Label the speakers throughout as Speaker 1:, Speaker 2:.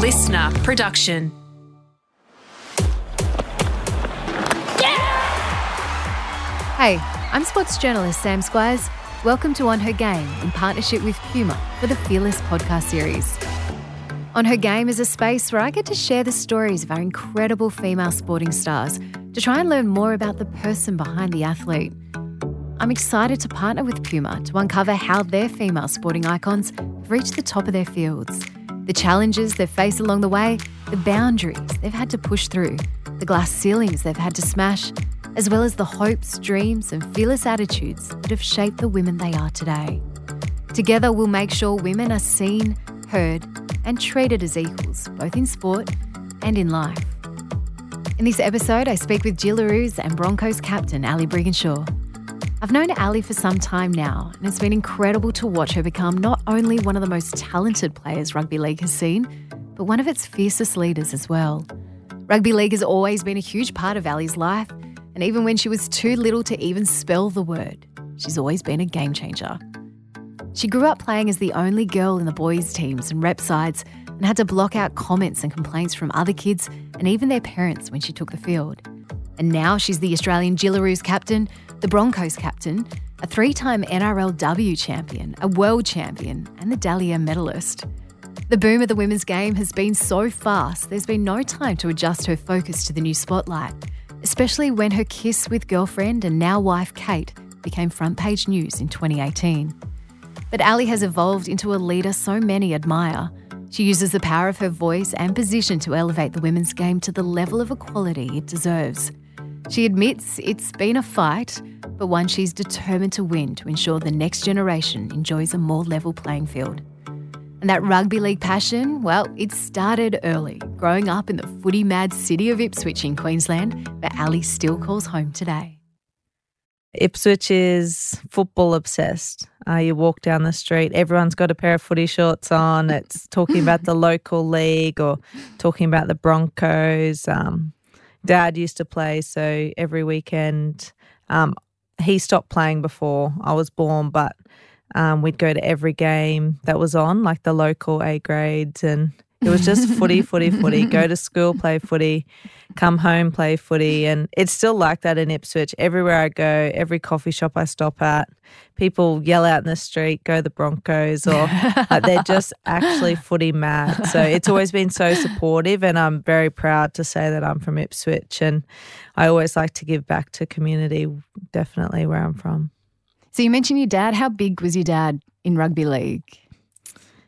Speaker 1: listener production.
Speaker 2: Hey, I'm sports journalist Sam Squiers. Welcome to On Her Game in partnership with Puma for the Fearless podcast series. On Her Game is a space where I get to share the stories of our incredible female sporting stars to try and learn more about the person behind the athlete. I'm excited to partner with Puma to uncover how their female sporting icons have reached the top of their fields, the challenges they've faced along the way, the boundaries they've had to push through, the glass ceilings they've had to smash, as well as the hopes, dreams, and fearless attitudes that have shaped the women they are today. Together, we'll make sure women are seen, heard, and treated as equals, both in sport and in life. In this episode, I speak with Jill Jillaroos and Broncos captain Ali Brigginshaw. I've known Ali for some time now, and it's been incredible to watch her become not only one of the most talented players rugby league has seen, but one of its fiercest leaders as well. Rugby league has always been a huge part of Ali's life, and even when she was too little to even spell the word, she's always been a game changer. She grew up playing as the only girl in the boys' teams and rep sides and had to block out comments and complaints from other kids and even their parents when she took the field. And now she's the Australian Jillaroos captain, the Broncos captain, a three time NRLW champion, a world champion, and the Dally M medalist. The boom of the women's game has been so fast, there's been no time to adjust her focus to the new spotlight especially when her kiss with girlfriend and now wife Kate became front page news in 2018. But Ali has evolved into a leader so many admire. She uses the power of her voice and position to elevate the women's game to the level of equality it deserves. She admits it's been a fight, but one she's determined to win to ensure the next generation enjoys a more level playing field. And that rugby league passion, well, it started early, growing up in the footy mad city of Ipswich in Queensland, where Ali still calls home today.
Speaker 3: Ipswich is football obsessed. Uh, you walk down the street, everyone's got a pair of footy shorts on. It's talking about the local league or talking about the Broncos. Um, Dad used to play, so every weekend um, he stopped playing before I was born, but um, we'd go to every game that was on, like the local A grades, and it was just footy, footy, footy. Go to school, play footy, come home, play footy. And it's still like that in Ipswich. Everywhere I go, every coffee shop I stop at, people yell out in the street, go the Broncos, or like, they're just actually footy mad. So it's always been so supportive. And I'm very proud to say that I'm from Ipswich. And I always like to give back to community, definitely where I'm from.
Speaker 2: So you mentioned your dad. How big was your dad in rugby league?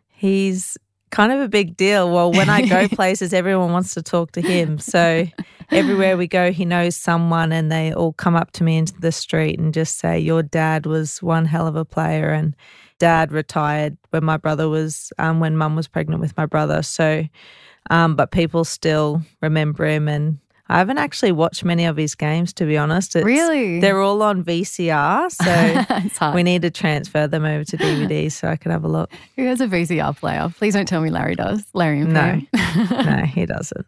Speaker 3: He's kind of a big deal. Well, when I go places, everyone wants to talk to him. So everywhere we go, he knows someone, and they all come up to me into the street and just say, Your dad was one hell of a player. And dad retired when my brother was, um, when mum was pregnant with my brother. So, um, but people still remember him and I haven't actually watched many of his games, to be honest.
Speaker 2: It's, really?
Speaker 3: They're all on VCR, so we need to transfer them over to DVD so I can have a look.
Speaker 2: Who has a VCR player? Please don't tell me Larry does. Larry and
Speaker 3: No, no, he doesn't.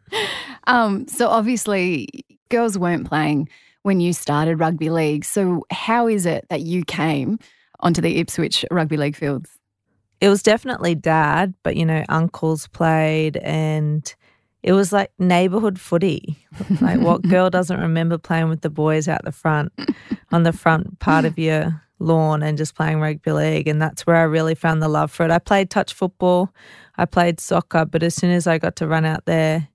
Speaker 2: Um, so obviously, girls weren't playing when you started rugby league. So how is it that you came onto the Ipswich rugby league fields?
Speaker 3: It was definitely dad, but you know, uncles played and it was like neighborhood footy. Like what girl doesn't remember playing with the boys out the front on the front part of your lawn and just playing rugby league and that's where I really found the love for it. I played touch football, I played soccer, but as soon as I got to run out there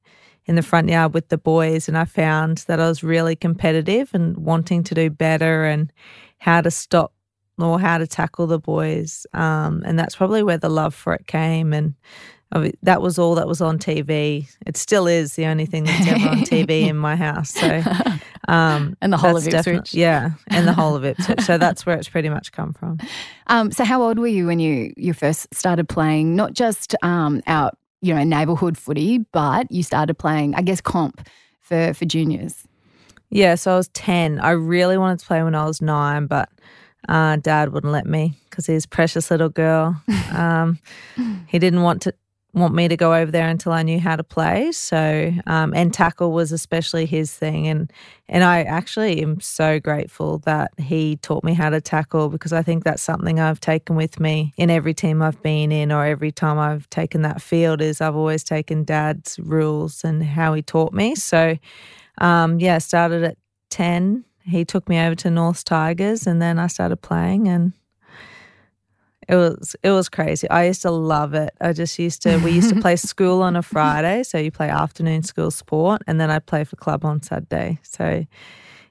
Speaker 3: in the front yard with the boys and I found that I was really competitive and wanting to do better and how to stop or how to tackle the boys. Um, and that's probably where the love for it came and that was all that was on TV. It still is the only thing that's ever on TV in my house. So,
Speaker 2: um, and the whole of Ipswich,
Speaker 3: yeah, and the whole of Ipswich. So that's where it's pretty much come from.
Speaker 2: Um, so, how old were you when you you first started playing? Not just um, out, you know, neighbourhood footy, but you started playing, I guess, comp for for juniors.
Speaker 3: Yeah, so I was ten. I really wanted to play when I was nine, but uh, Dad wouldn't let me because he's precious little girl. Um, he didn't want to want me to go over there until I knew how to play. So, um, and tackle was especially his thing, and and I actually am so grateful that he taught me how to tackle because I think that's something I've taken with me in every team I've been in or every time I've taken that field. Is I've always taken Dad's rules and how he taught me. So, um, yeah, started at ten. He took me over to North Tigers, and then I started playing and it was it was crazy. I used to love it. I just used to we used to play school on a Friday, so you play afternoon school sport, and then I'd play for club on Saturday. So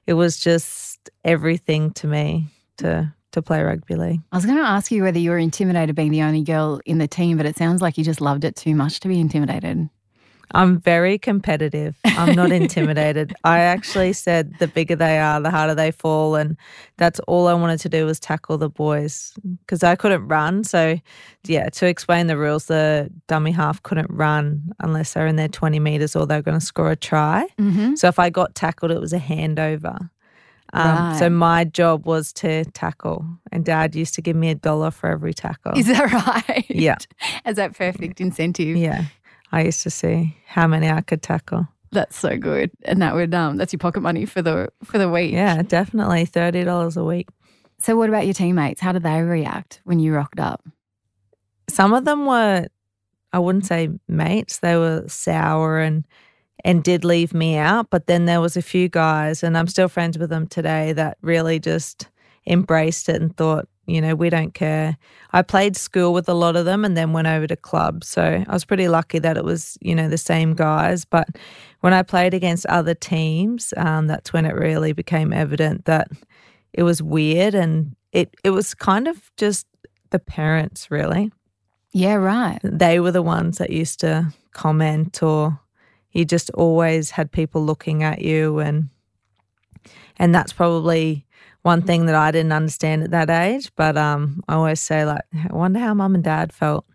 Speaker 3: it was just everything to me to to play rugby league.
Speaker 2: I was going to ask you whether you were intimidated being the only girl in the team, but it sounds like you just loved it too much to be intimidated.
Speaker 3: I'm very competitive. I'm not intimidated. I actually said the bigger they are, the harder they fall. And that's all I wanted to do was tackle the boys because I couldn't run. So, yeah, to explain the rules, the dummy half couldn't run unless they're in their 20 meters or they're going to score a try.
Speaker 2: Mm-hmm.
Speaker 3: So, if I got tackled, it was a handover. Um,
Speaker 2: Right.
Speaker 3: So, my job was to tackle. And dad used to give me a dollar for every tackle.
Speaker 2: Is that right?
Speaker 3: Yeah.
Speaker 2: As that perfect incentive.
Speaker 3: yeah. I used to see how many I could tackle.
Speaker 2: That's so good. And that would um that's your pocket money for the for the week.
Speaker 3: Yeah, definitely thirty dollars a week.
Speaker 2: So what about your teammates? How did they react when you rocked up?
Speaker 3: Some of them were, I wouldn't say mates. They were sour and and did leave me out. But then there was a few guys, and I'm still friends with them today, that really just embraced it and thought, you know, we don't care. I played school with a lot of them, and then went over to club. So I was pretty lucky that it was, you know, the same guys. But when I played against other teams, um, that's when it really became evident that it was weird and it it was kind of just the parents really
Speaker 2: Yeah, right.
Speaker 3: they were the ones that used to comment or you just always had people looking at you and and that's probably one thing that I didn't understand at that age but um I always say like I wonder how mum and dad felt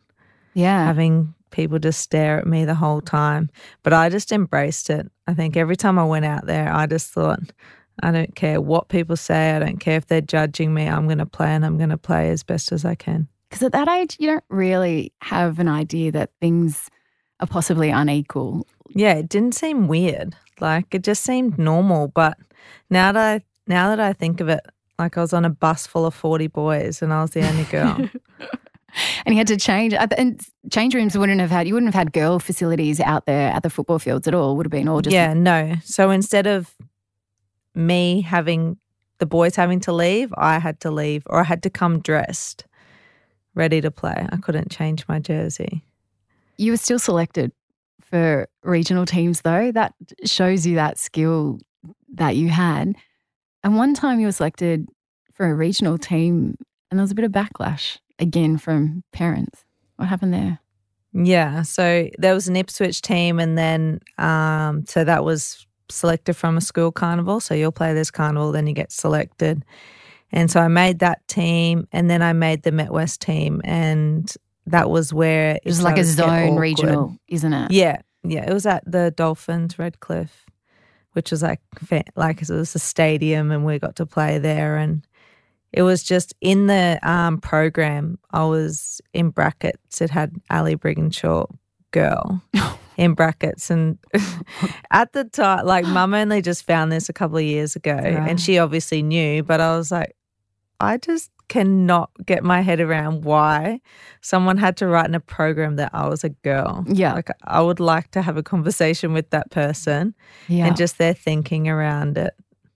Speaker 2: Yeah.
Speaker 3: having people just stare at me the whole time but I just embraced it I think every time I went out there I just thought I don't care what people say I don't care if they're judging me I'm going to play and I'm going to play as best as I can
Speaker 2: Because at that age, you don't really have an idea that things are possibly unequal.
Speaker 3: Yeah, it didn't seem weird. Like it just seemed normal. But now that I now that I think of it, like I was on a bus full of forty boys and I was the only girl.
Speaker 2: and you had to change. And change rooms wouldn't have had, you wouldn't have had girl facilities out there at the football fields at all. It Would have been all just.
Speaker 3: yeah, no. So instead of me having the boys having to leave, I had to leave or I had to come dressed, ready to play. I couldn't change my jersey.
Speaker 2: You were still selected for regional teams, though. That shows you that skill that you had. And one time you were selected for a regional team, and there was a bit of backlash again from parents. What happened there?
Speaker 3: Yeah, so there was an Ipswich team, and then um, so that was selected from a school carnival. So you'll play this carnival, then you get selected, and so I made that team, and then I made the Met West team, and that was where
Speaker 2: It was like a
Speaker 3: started to get
Speaker 2: zone regional, isn't it?
Speaker 3: Yeah, yeah, it was at the Dolphins Redcliffe, which was like like it was a stadium, and we got to play there, and it was just in the um, program. I was in brackets. It had Ali Brigginshaw, girl, in brackets, and at the time, like mum only just found this a couple of years ago,
Speaker 2: Right.
Speaker 3: and she obviously knew, but I was like, I just cannot get my head around why someone had to write in a program that I was a girl.
Speaker 2: Yeah.
Speaker 3: Like I would like to have a conversation with that person
Speaker 2: Yeah.
Speaker 3: and just their thinking around it.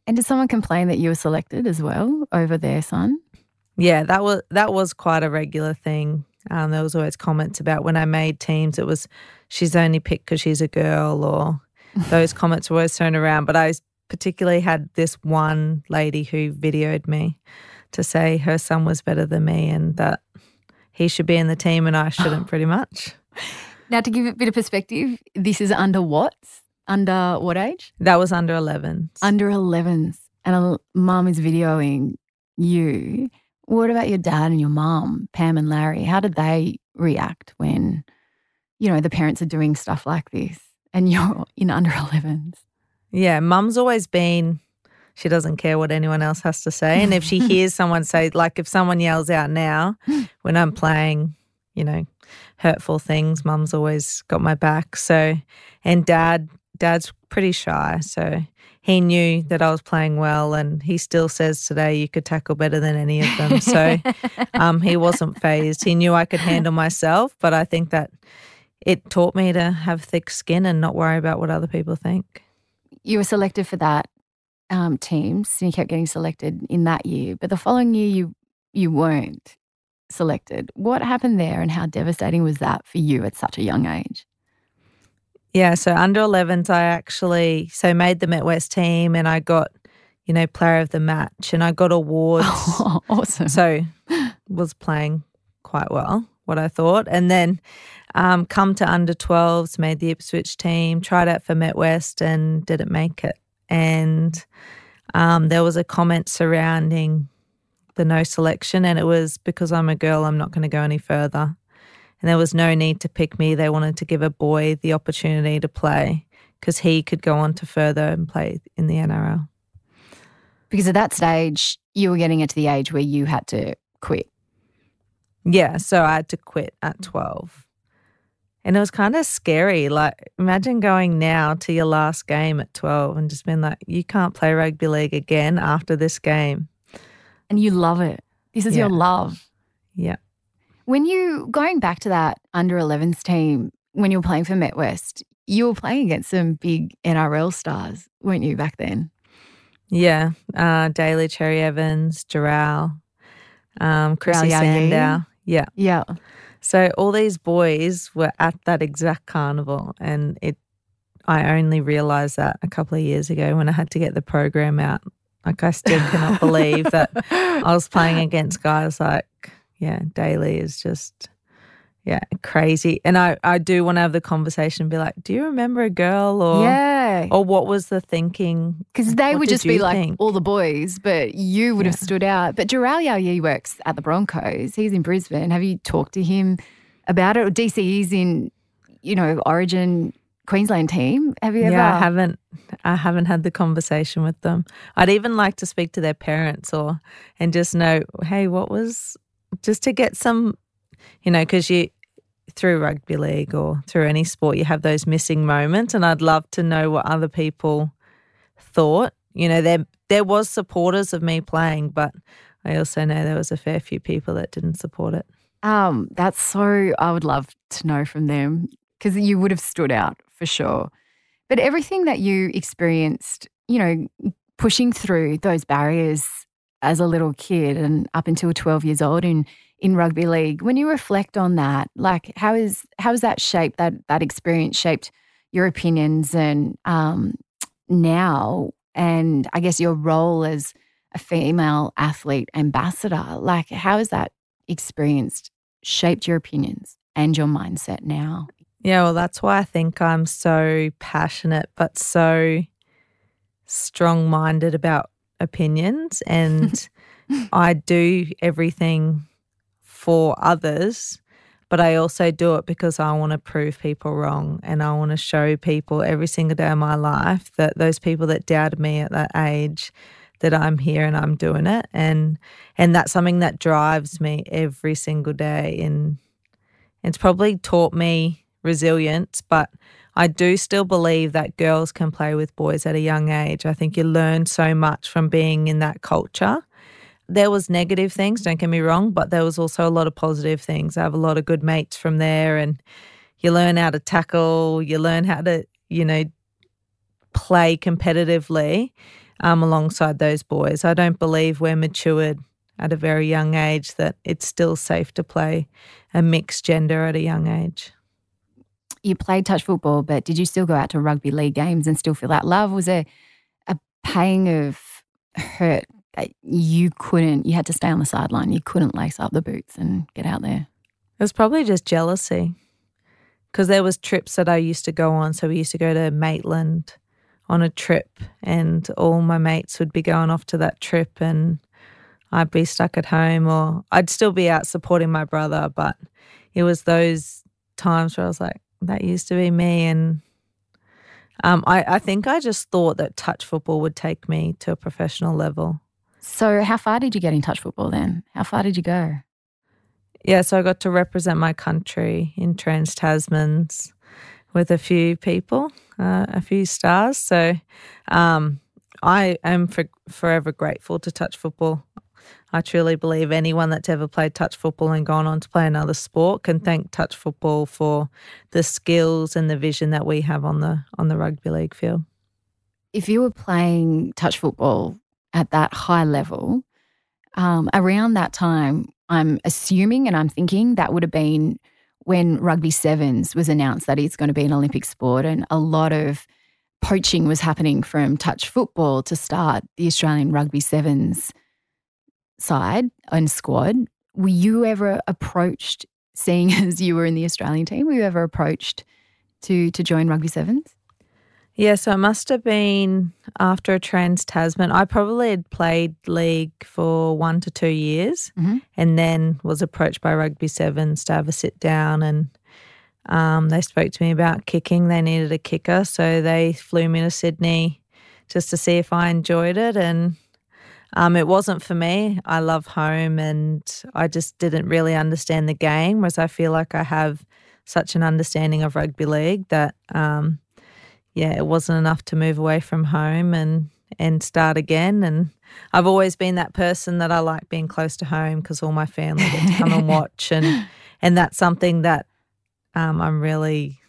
Speaker 2: And did someone complain that you were selected as well over their son?
Speaker 3: Yeah, that was that was quite a regular thing. Um, there was always comments about when I made teams. It was she's only picked because she's a girl, or those comments were always thrown around. But I particularly had this one lady who videoed me to say her son was better than me and that he should be in the team and I shouldn't. Pretty much.
Speaker 2: Now, to give a bit of perspective, this is under what? Under what age?
Speaker 3: That was under 11s.
Speaker 2: Under 11s. And a mum is videoing you. What about your dad and your mum, Pam and Larry? How did they react when, you know, the parents are doing stuff like this and you're in under 11s?
Speaker 3: Yeah, mum's always been, she doesn't care what anyone else has to say. And if she hears someone say, like if someone yells out now when I'm playing, you know, hurtful things. Mum's always got my back. So, and dad, dad's pretty shy. So he knew that I was playing well, and he still says today you could tackle better than any of them. So um, he wasn't phased. He knew I could handle myself, but I think that it taught me to have thick skin and not worry about what other people think.
Speaker 2: You were selected for that um, teams, and you kept getting selected in that year, but the following year you you weren't selected. What happened there, and how devastating was that for you at such a young age?
Speaker 3: Yeah, so under 11s, I actually so made the Met West team, and I got, you know, player of the match, and I got awards.
Speaker 2: Oh, awesome!
Speaker 3: So was playing quite well, what I thought, and then um, come to under 12s, made the Ipswich team, tried out for Met West, and didn't make it. And um, there was a comment surrounding the no selection, and it was because I'm a girl, I'm not going to go any further and there was no need to pick me. They wanted to give a boy the opportunity to play because he could go on to further and play in the NRL.
Speaker 2: Because at that stage, you were getting it to the age where you had to quit.
Speaker 3: Yeah, so I had to quit at 12. And it was kind of scary. Like, imagine going now to your last game at 12 and just being like, you can't play rugby league again after this game.
Speaker 2: And you love it. This is yeah. your love.
Speaker 3: Yeah.
Speaker 2: When you going back to that under 11s team, when you were playing for Met West, you were playing against some big NRL stars, weren't you, back then?
Speaker 3: Yeah. Uh, Daly Cherry Evans, Jharal, um, Chrissy Sandow. Yeah.
Speaker 2: Yeah.
Speaker 3: So all these boys were at that exact carnival and it I only realized that a couple of years ago when I had to get the program out. Like I still cannot believe that I was playing against guys like yeah, Daly is just yeah, crazy. And I, I do want to have the conversation and be like, do you remember a girl or
Speaker 2: yeah,
Speaker 3: or what was the thinking?
Speaker 2: Because they what would just be like all the boys, but you would yeah. have stood out. But Jharal Yeo works at the Broncos. He's in Brisbane. Have you talked to him about it? Or DCE's in, you know, Origin Queensland team. Have you ever?
Speaker 3: Yeah, I haven't. I haven't had the conversation with them. I'd even like to speak to their parents or and just know, hey, what was just to get some, you know, because you through rugby league or through any sport, you have those missing moments, and I'd love to know what other people thought. You know, there there was supporters of me playing, but I also know there was a fair few people that didn't support it.
Speaker 2: Um, that's so. I would love to know from them because you would have stood out for sure. But everything that you experienced, you know, pushing through those barriers as a little kid and up until 12 years old in in rugby league when you reflect on that like how is how has that shaped that that experience shaped your opinions and um now? And i guess your role as a female athlete ambassador like how has that experience shaped your opinions and your mindset now?
Speaker 3: Yeah well that's why i think i'm so passionate but so strong minded about opinions and I do everything for others, but I also do it because I want to prove people wrong and I want to show people every single day of my life that those people that doubted me at that age that I'm here and I'm doing it and and that's something that drives me every single day and it's probably taught me resilience but I do still believe that girls can play with boys at a young age. I think you learn so much from being in that culture. There was negative things, don't get me wrong, but there was also a lot of positive things. I have a lot of good mates from there and you learn how to tackle, you learn how to, you know, play competitively um, alongside those boys. I don't believe we're matured at a very young age that it's still safe to play a mixed gender at a young age
Speaker 2: you played touch football, but did you still go out to rugby league games and still feel that love? Was there a pang of hurt you couldn't, you had to stay on the sideline, you couldn't lace up the boots and get out there?
Speaker 3: It was probably just jealousy because there was trips that I used to go on. So we used to go to Maitland on a trip and all my mates would be going off to that trip and I'd be stuck at home or I'd still be out supporting my brother, but it was those times where I was like, that used to be me. And um, I, I think I just thought that touch football would take me to a professional level.
Speaker 2: So, how far did you get in touch football then? How far did you go?
Speaker 3: Yeah, so I got to represent my country in Trans Tasmans with a few people, uh, a few stars. So um, I am for, forever grateful to touch football. I truly believe anyone that's ever played touch football and gone on to play another sport can thank touch football for the skills and the vision that we have on the on the rugby league field.
Speaker 2: If you were playing touch football at that high level, um, around that time, I'm assuming and I'm thinking that would have been when rugby sevens was announced that it's going to be an Olympic sport, and a lot of poaching was happening from touch football to start the Australian rugby sevens side and squad. Were you ever approached, seeing as you were in the Australian team, were you ever approached to to join rugby sevens?
Speaker 3: Yeah, so it must have been after a Trans Tasman. I probably had played league for one to two years
Speaker 2: Mhm.
Speaker 3: and then was approached by Rugby Sevens to have a sit down and um, they spoke to me about kicking. They needed a kicker, so they flew me to Sydney just to see if I enjoyed it. And um, it wasn't for me. I love home and I just didn't really understand the game, whereas I feel like I have such an understanding of rugby league that. Um, yeah, it wasn't enough to move away from home and and start again. And I've always been that person that I like being close to home because all my family get to come and watch, and and that's something that um, I'm really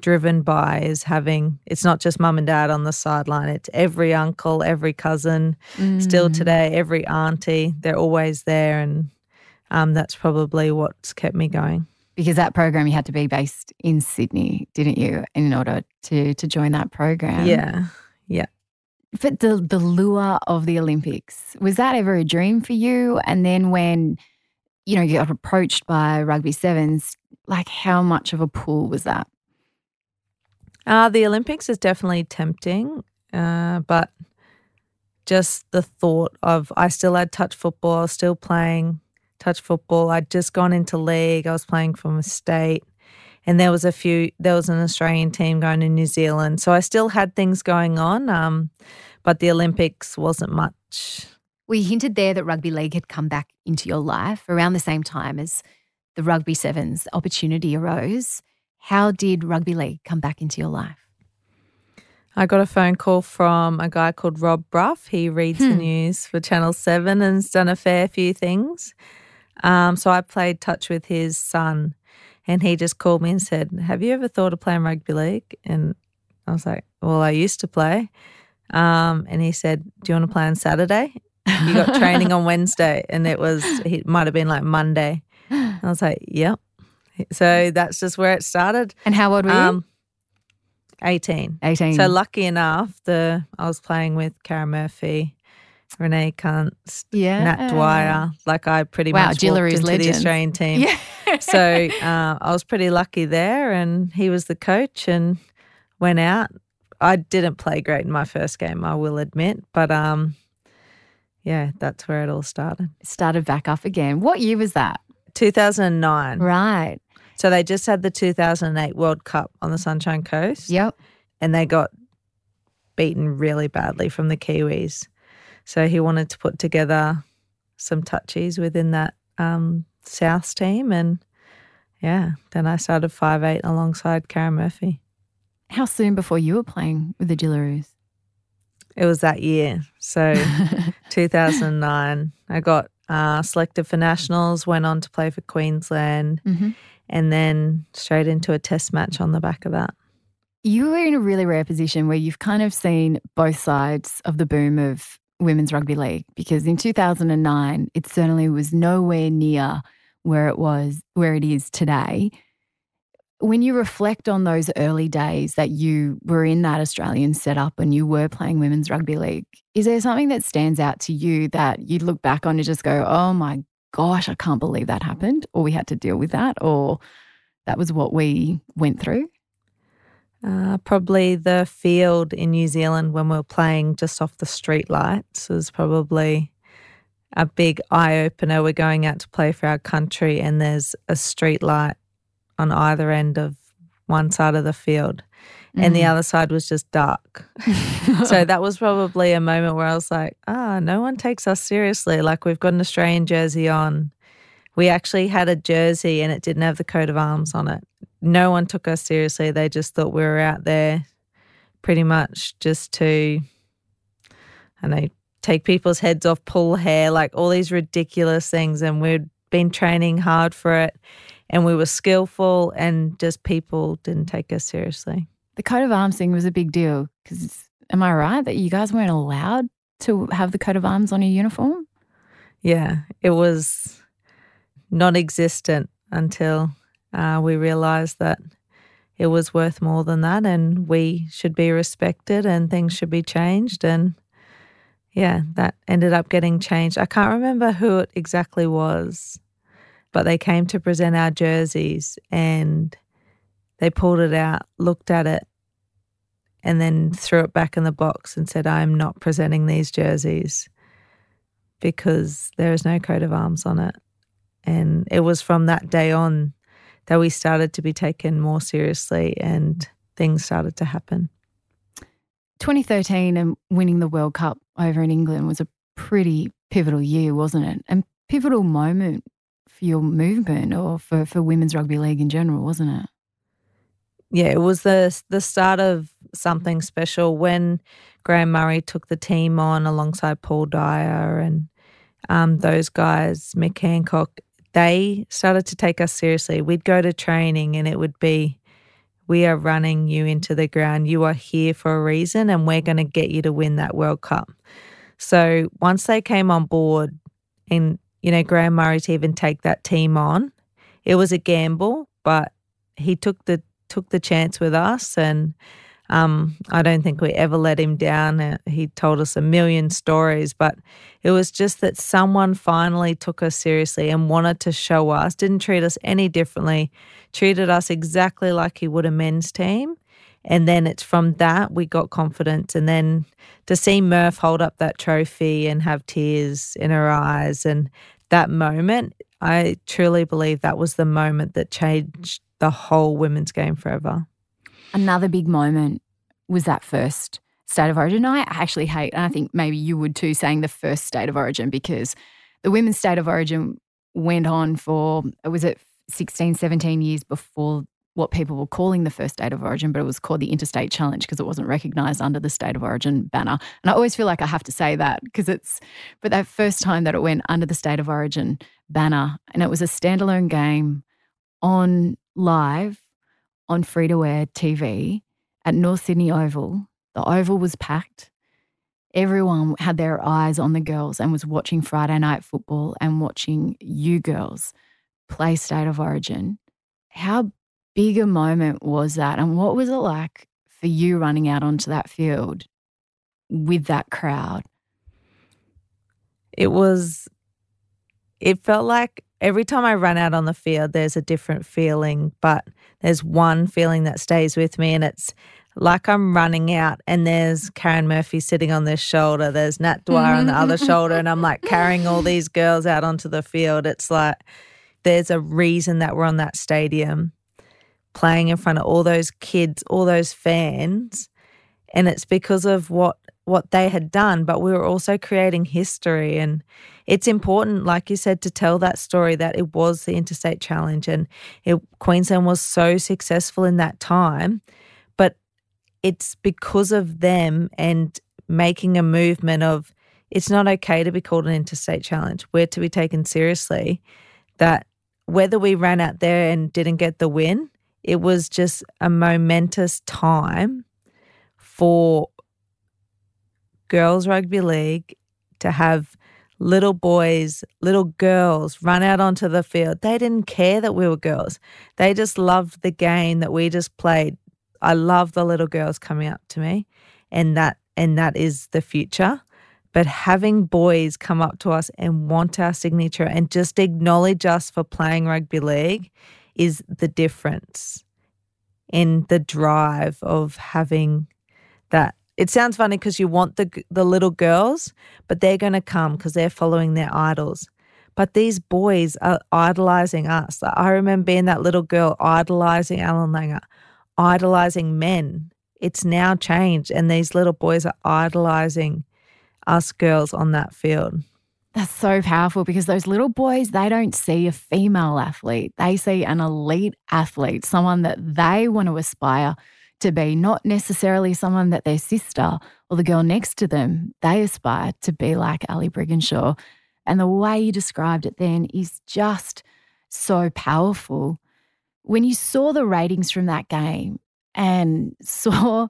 Speaker 3: driven by is having it's not just mum and dad on the sideline it's every uncle every cousin still
Speaker 2: Mm.
Speaker 3: today every auntie they're always there and um, that's probably what's kept me going
Speaker 2: because that program you had to be based in Sydney, didn't you, in order to to join that program?
Speaker 3: yeah yeah.
Speaker 2: But the the lure of the Olympics was that ever a dream for you? And then when you know you got approached by Rugby Sevens, like how much of a pull was that?
Speaker 3: Uh, the Olympics is definitely tempting, uh, but just the thought of I still had touch football, still playing touch football. I'd just gone into league, I was playing for my state, and there was a few, there was an Australian team going to New Zealand. So I still had things going on, um, but the Olympics wasn't much.
Speaker 4: We hinted there that rugby league had come back into your life around the same time as the rugby sevens opportunity arose. How did rugby league come back into your life?
Speaker 3: I got a phone call from a guy called Rob Bruff. He reads the
Speaker 4: Hmm.
Speaker 3: news for Channel 7 and has done a fair few things. Um, so I played touch with his son, and he just called me and said, Have you ever thought of playing rugby league? And I was like, Well, I used to play. Um, and he said, Do you want to play on Saturday? You got training on Wednesday. And it was, it might have been like Monday. I was like, Yep. So that's just where it started.
Speaker 4: And how old were you?
Speaker 3: Um, 18.
Speaker 2: 18.
Speaker 3: So lucky enough, the I was playing with Karen Murphy, Renae Kunst,
Speaker 2: yeah.
Speaker 3: Nat Dwyer. Like I pretty
Speaker 2: Wow,
Speaker 3: much walked into
Speaker 2: legends.
Speaker 3: the Australian team.
Speaker 2: Yeah.
Speaker 3: so uh, I was pretty lucky there, and he was the coach, and went out. I didn't play great in my first game, I will admit, but um, yeah, that's where it all started.
Speaker 2: started back up again. What year was that?
Speaker 3: 2009.
Speaker 2: Right.
Speaker 3: So they just had the 2008 World Cup on the Sunshine Coast.
Speaker 2: Yep.
Speaker 3: and they got beaten really badly from the Kiwis. So he wanted to put together some touchies within that um, South team, and yeah, then I started five eight alongside Karen Murphy.
Speaker 2: How soon before you were playing with the Jillaroos?
Speaker 3: It was that year, so 2009. I got uh, selected for nationals, went on to play for Queensland,
Speaker 2: hmm
Speaker 3: and then straight into a test match on the back of that.
Speaker 2: You were in a really rare position where you've kind of seen both sides of the boom of women's rugby league because in 2009 it certainly was nowhere near where it was where it is today. When you reflect on those early days that you were in that Australian setup and you were playing women's rugby league is there something that stands out to you that you look back on and just go oh my gosh I can't believe that happened or we had to deal with that or that was what we went through
Speaker 3: Uh, probably the field in New Zealand when we were playing just off the street lights was probably a big eye opener. We're going out to play for our country, and there's a street light on either end of one side of the field, and the
Speaker 2: Mm.
Speaker 3: other side was just dark. so that was probably a moment where I was like, ah, no one takes us seriously. Like we've got an Australian jersey on. we actually had a jersey and it didn't have the coat of arms on it. No one took us seriously. They just thought we were out there pretty much just to, I know, take people's heads off, pull hair, like all these ridiculous things. And we'd been training hard for it and we were skillful and just people didn't take us seriously.
Speaker 2: The coat of arms thing was a big deal because am I right that you guys weren't allowed to have the coat of arms on your uniform?
Speaker 3: Yeah, it was non existent until uh, we realized that it was worth more than that and we should be respected and things should be changed. And yeah, that ended up getting changed. I can't remember who it exactly was but they came to present our jerseys and they pulled it out, looked at it, and then threw it back in the box and said, I'm not presenting these jerseys because there is no coat of arms on it. And it was from that day on that we started to be taken more seriously and things started to happen.
Speaker 2: 2013 and winning the World Cup over in England was a pretty pivotal year, wasn't it? And pivotal moment for your movement or for, for women's rugby league in general, wasn't it?
Speaker 3: Yeah, it was the the start of something special when Graham Murray took the team on alongside Paul Dyer and um, those guys, Mick Hancock. They started to take us seriously. We'd go to training and it would be, we are running you into the ground. You are here for a reason and we're going to get you to win that World Cup. So once they came on board and you know, Graham Murray to even take that team on. It was a gamble, but he took the took the chance with us, and um, I don't think we ever let him down. Uh, he told us a million stories, but it was just that someone finally took us seriously and wanted to show us, didn't treat us any differently, treated us exactly like he would a men's team. And then it's from that we got confidence. And then to see Murph hold up that trophy and have tears in her eyes and that moment, I truly believe that was the moment that changed the whole women's game forever.
Speaker 2: Another big moment was that first state of origin. I actually hate, and I think maybe you would too, saying the first state of origin because the women's state of origin went on for, was it 16, 17 years before what people were calling the first state of origin, but it was called the Interstate Challenge because it wasn't recognized under the state of origin banner. And I always feel like I have to say that because it's, but that first time that it went under the state of origin banner and it was a standalone game on live on free to air TV at North Sydney Oval. The Oval was packed. Everyone had their eyes on the girls and was watching Friday night football and watching you girls play State of Origin. How big a moment was that? And what was it like for you running out onto that field with that crowd?
Speaker 3: It was, it felt like every time I run out on the field, there's a different feeling, but there's one feeling that stays with me, and it's like I'm running out, and there's Karen Murphy sitting on this shoulder, there's Nat Dwyer on the other mm-hmm. shoulder, and I'm like carrying all these girls out onto the field. It's like there's a reason that we're on that stadium playing in front of all those kids, all those fans. And it's because of what what they had done, but we were also creating history. And it's important, like you said, to tell that story that it was the Interstate Challenge and it, Queensland was so successful in that time. But it's because of them and making a movement of it's not okay to be called an interstate challenge. We're to be taken seriously. That whether we ran out there and didn't get the win, it was just a momentous time for girls rugby league to have little boys, little girls run out onto the field. They didn't care that we were girls. They just loved the game that we just played. I love the little girls coming up to me and that and that is the future. But having boys come up to us and want our signature and just acknowledge us for playing rugby league is the difference in the drive of having that. It sounds funny because you want the the little girls, but they're going to come because they're following their idols. But these boys are idolizing us. I remember being that little girl idolizing Allan Langer, idolizing men. It's now changed, and these little boys are idolizing us girls on that field.
Speaker 2: That's so powerful because those little boys, they don't see a female athlete. They see an elite athlete, someone that they want to aspire to be, not necessarily someone that their sister or the girl next to them, they aspire to be like Ali Brigginshaw. And the way you described it then is just so powerful. When you saw the ratings from that game and saw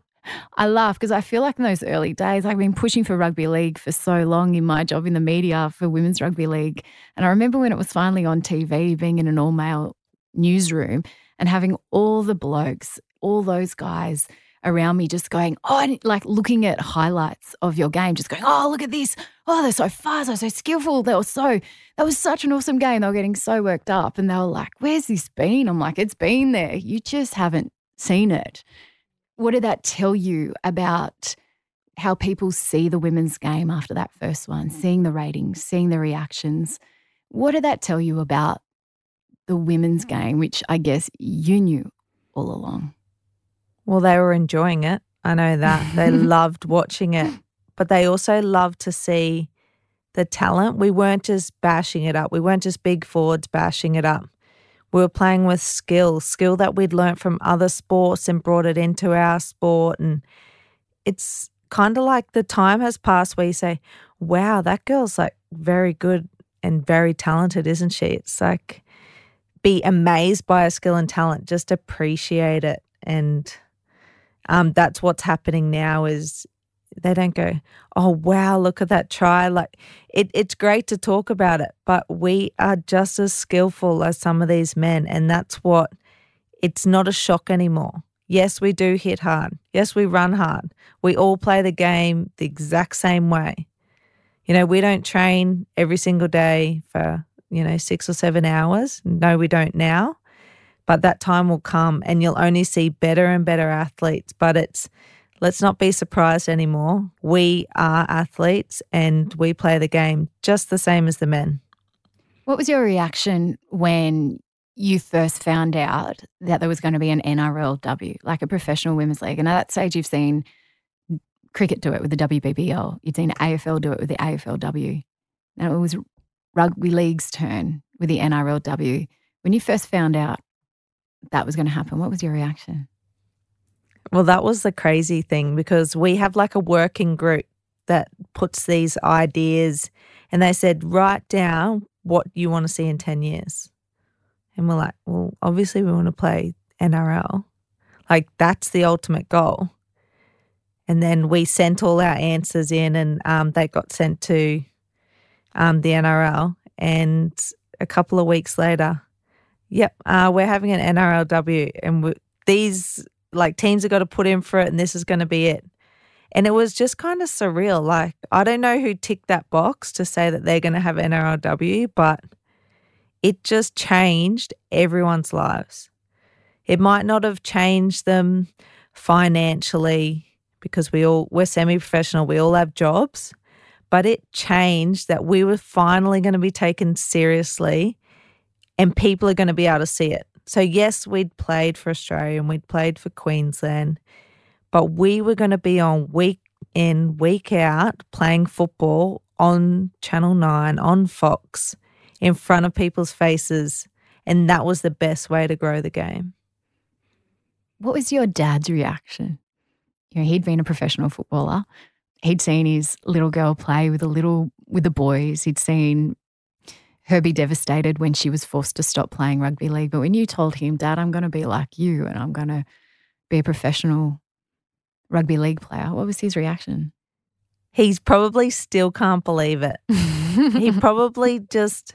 Speaker 2: I laugh because I feel like in those early days, I've been pushing for rugby league for so long in my job in the media for women's rugby league. And I remember when it was finally on TV, being in an all male newsroom and having all the blokes, all those guys around me just going, oh, like looking at highlights of your game, just going, oh, look at this. Oh, they're so fast. They're so skillful. They were so, that was such an awesome game. They were getting so worked up. And they were like, where's this been? I'm like, it's been there. You just haven't seen it. What did that tell you about how people see the women's game after that first one, seeing the ratings, seeing the reactions? What did that tell you about the women's hmm. game, which I guess you knew all along?
Speaker 3: Well, they were enjoying it. I know that. They loved watching it, but they also loved to see the talent. We weren't just bashing it up. We weren't just big forwards bashing it up. We were playing with skill, skill that we'd learnt from other sports and brought it into our sport. And it's kind of like the time has passed where you say, wow, that girl's like very good and very talented, isn't she? It's like be amazed by her skill and talent, just appreciate it. And um, that's what's happening now is they don't go, oh wow, look at that try. Like it, it's great to talk about it, but we are just as skillful as some of these men, and that's what. It's not a shock anymore. Yes, we do hit hard. Yes, we run hard. We all play the game the exact same way. You know, we don't train every single day for, you know, six or seven hours. No, we don't now but that time will come and you'll only see better and better athletes. But it's, let's not be surprised anymore. We are athletes and we play the game just the same as the men.
Speaker 2: What was your reaction when you first found out that there was going to be an NRLW, like a professional women's league? And at that stage, you've seen cricket do it with the WBBL, you'd seen AFL do it with the AFLW. And it was rugby league's turn with the NRLW. When you first found out, that was going to happen. What was your reaction?
Speaker 3: Well, that was the crazy thing because we have like a working group that puts these ideas and they said, write down what you want to see in 10 years. And we're like, well, obviously we want to play NRL. Like that's the ultimate goal. And then we sent all our answers in and um, they got sent to um, the NRL. And a couple of weeks later, Yep, uh, we're having an NRLW, and we, these like teams have got to put in for it, and this is going to be it. And it was just kind of surreal. Like I don't know who ticked that box to say that they're going to have NRLW, but it just changed everyone's lives. It might not have changed them financially because we all we're semi-professional, we all have jobs, but it changed that we were finally going to be taken seriously and people are going to be able to see it. So, yes, we'd played for Australia and we'd played for Queensland, but we were going to be on week in, week out playing football on Channel 9, on Fox, in front of people's faces. And that was the best way to grow the game.
Speaker 2: What was your dad's reaction? You know, he'd been a professional footballer. He'd seen his little girl play with a little with the boys. He'd seen her be devastated when she was forced to stop playing rugby league. But when you told him, Dad, I'm going to be like you and I'm going to be a professional rugby league player, what was his reaction?
Speaker 3: He's probably still can't believe it. he probably just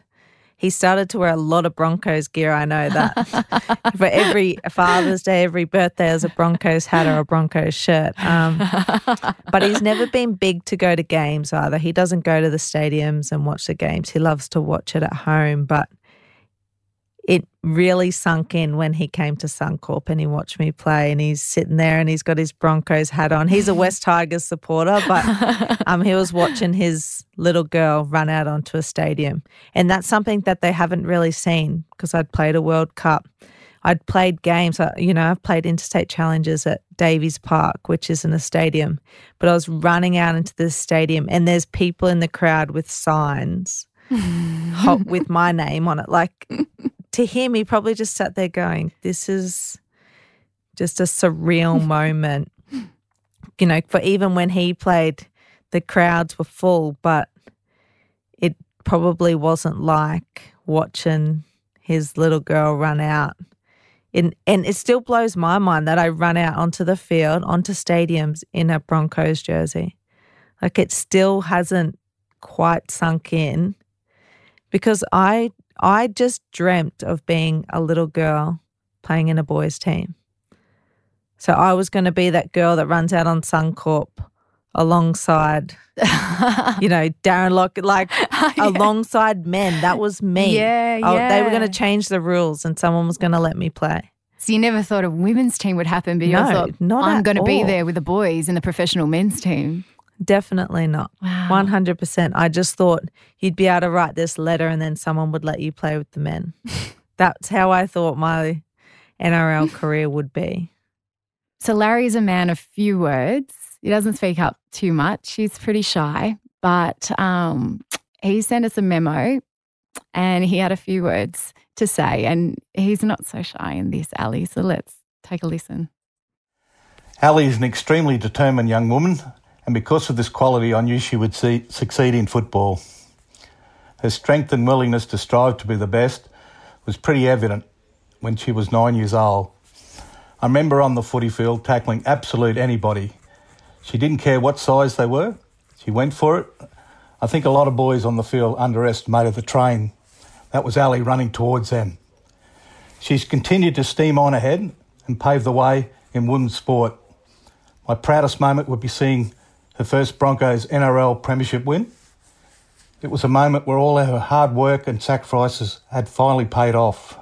Speaker 3: he started to wear a lot of Broncos gear. I know that. For every Father's Day, every birthday, there's a Broncos hat or a Broncos shirt. Um, but he's never been big to go to games either. He doesn't go to the stadiums and watch the games. He loves to watch it at home. But it really sunk in when he came to Suncorp and he watched me play and he's sitting there and he's got his Broncos hat on. He's a West Tigers supporter, but um, he was watching his little girl run out onto a stadium. And that's something that they haven't really seen because I'd played a World Cup. I'd played games. uh, You know, I've played interstate challenges at Davies Park, which isn't a stadium, but I was running out into this stadium, and there's people in the crowd with signs hot with my name on it. Like to him, he probably just sat there going, "This is just a surreal moment." You know, for even when he played, the crowds were full, but it probably wasn't like watching his little girl run out. And, and it still blows my mind that I run out onto the field, onto stadiums in a Broncos jersey. Like it still hasn't quite sunk in because I I just dreamt of being a little girl playing in a boys team. So I was going to be that girl that runs out on Suncorp alongside, you know, Darren Lockyer, like oh, alongside men. That was me.
Speaker 2: Yeah,
Speaker 3: Oh, they were going to change the rules and someone was going to let me play.
Speaker 2: So you never thought a women's team would happen, but you
Speaker 3: No,
Speaker 2: thought I'm going to be there with the boys in the professional men's team.
Speaker 3: Definitely not.
Speaker 2: Wow.
Speaker 3: 100%. I just thought you'd be able to write this letter and then someone would let you play with the men. That's how I thought my NRL career would be.
Speaker 2: So Larry's a man of few words. He doesn't speak up too much. He's pretty shy, but um, he sent us a memo and he had a few words to say. And he's not so shy in this, Ali. So let's take a listen.
Speaker 5: Ali is an extremely determined young woman, and because of this quality, I knew she would see, succeed in football. Her strength and willingness to strive to be the best was pretty evident when she was nine years old. I remember on the footy field tackling absolute anybody. She didn't care what size they were, she went for it. I think a lot of boys on the field underestimated the train. That was Ali running towards them. She's continued to steam on ahead and pave the way in women's sport. My proudest moment would be seeing her first Broncos NRL Premiership win. It was a moment where all her hard work and sacrifices had finally paid off.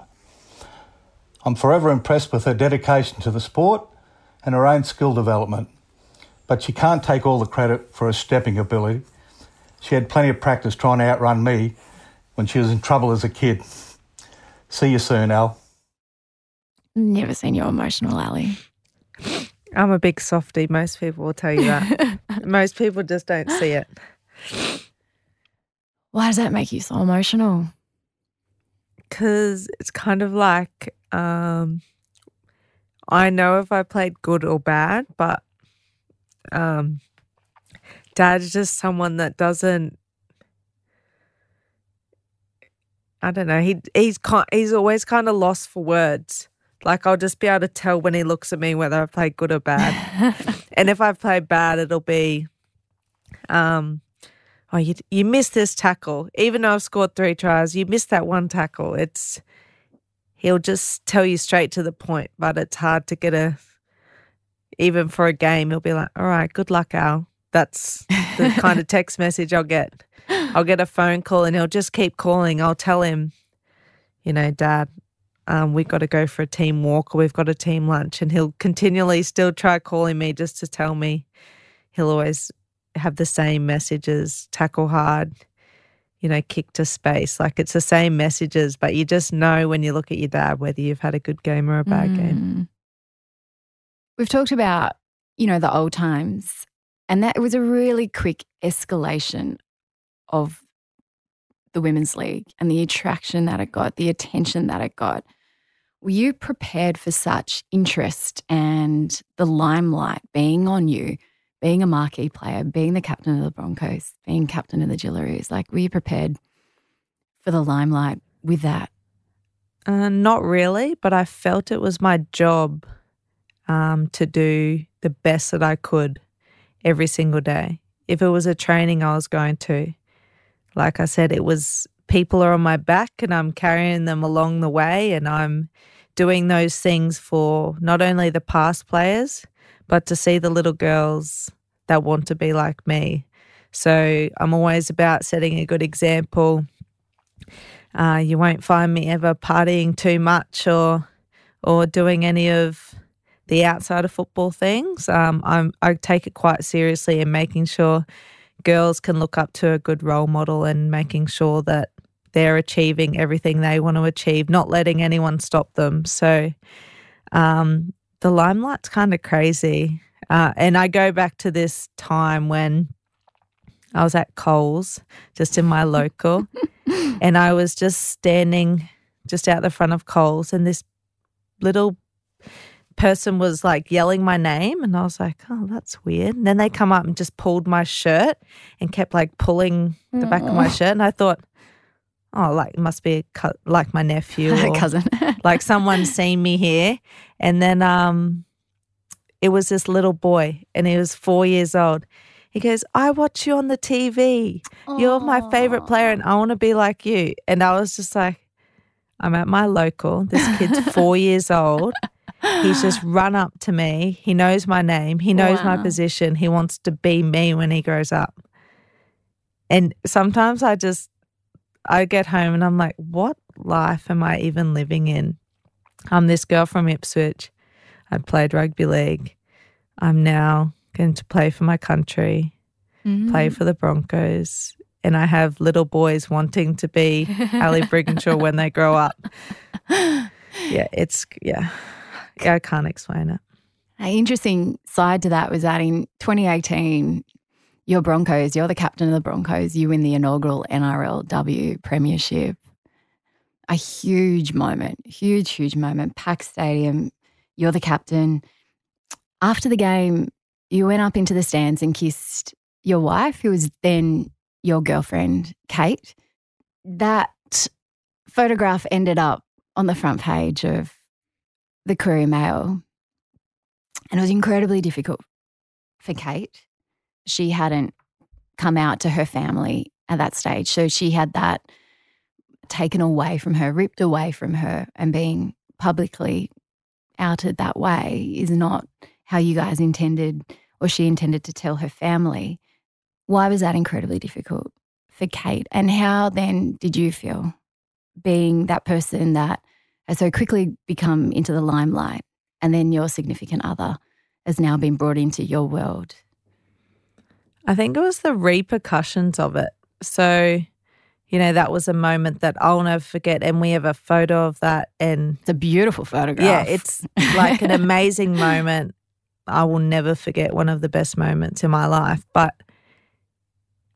Speaker 5: I'm forever impressed with her dedication to the sport and her own skill development. But she can't take all the credit for her stepping ability. She had plenty of practice trying to outrun me when she was in trouble as a kid. See you soon, Al.
Speaker 2: Never seen you emotional, Ali.
Speaker 3: I'm a big softie. Most people will tell you that. Most people just don't see it.
Speaker 2: Why does that make you so emotional?
Speaker 3: Because it's kind of like um, I know if I played good or bad, but um, dad is just someone that doesn't. I don't know. He he's he's always kind of lost for words. Like I'll just be able to tell when he looks at me whether I played good or bad. and if I play bad, it'll be, um, oh, you you missed this tackle. Even though I've scored three tries, you missed that one tackle. It's he'll just tell you straight to the point, but it's hard to get a. Even for a game, he'll be like, "All right, good luck, Al." That's the kind of text message I'll get. I'll get a phone call, and he'll just keep calling. I'll tell him, you know, Dad, um, we've got to go for a team walk or we've got a team lunch. And he'll continually still try calling me just to tell me. He'll always have the same messages tackle hard, you know, kick to space. Like it's the same messages, but you just know when you look at your dad whether you've had a good game or a bad game.
Speaker 2: Mm. We've talked about, you know, the old times, and that was a really quick escalation of the women's league and the attraction that it got, the attention that it got. Were you prepared for such interest and the limelight being on you, being a marquee player, being the captain of the Broncos, being captain of the Jillaroos? Like, were you prepared for the limelight with that?
Speaker 3: Uh, not really, but I felt it was my job um, to do the best that I could every single day. If it was a training I was going to, like I said, it was people are on my back and I'm carrying them along the way, and I'm doing those things for not only the past players, but to see the little girls that want to be like me. So I'm always about setting a good example. Uh, you won't find me ever partying too much or or doing any of the outside of football things. Um, I'm I take it quite seriously in making sure girls can look up to a good role model and making sure that they're achieving everything they want to achieve, not letting anyone stop them. So um, the limelight's kind of crazy. Uh, and I go back to this time when I was at Coles, just in my local, and I was just standing just out the front of Coles, and this little person was like yelling my name and I was like, oh, that's weird. And then they come up and just pulled my shirt and kept like pulling the back of my shirt. And I thought, oh, like it must be co- like my nephew or
Speaker 2: cousin.
Speaker 3: like someone seen me here. And then um, it was this little boy and he was four years old. He goes, I watch you on the TV. You're my favorite player and I want to be like you. And I was just like, I'm at my local. This kid's four years old. He's just run up to me. He knows my name. He knows my position. He wants to be me when he grows up. And sometimes I just, I get home and I'm like, what life am I even living in? I'm this girl from Ipswich. I played rugby league. I'm now going to play for my country, play mm-hmm. for the Broncos. And I have little boys wanting to be Ali Brigginshaw when they grow up. Yeah, it's, yeah, I can't explain it.
Speaker 2: An interesting side to that was that in 2018, your Broncos, you're the captain of the Broncos, you win the inaugural NRLW Premiership. A huge moment, huge, huge moment. Pack Stadium, you're the captain. After the game, you went up into the stands and kissed your wife, who was then your girlfriend, Kate. That photograph ended up on the front page of the Courier Mail. And it was incredibly difficult for Kate. She hadn't come out to her family at that stage. So she had that taken away from her, ripped away from her, and being publicly outed that way is not how you guys intended or she intended to tell her family. Why was that incredibly difficult for Kate? And how then did you feel being that person that has so quickly become into the limelight and then your significant other has now been brought into your world?
Speaker 3: I think it was the repercussions of it. So, you know, that was a moment that I'll never forget. And we have a photo of that. And
Speaker 2: It's a beautiful photograph.
Speaker 3: yeah, it's like an amazing moment. I will never forget one of the best moments in my life. But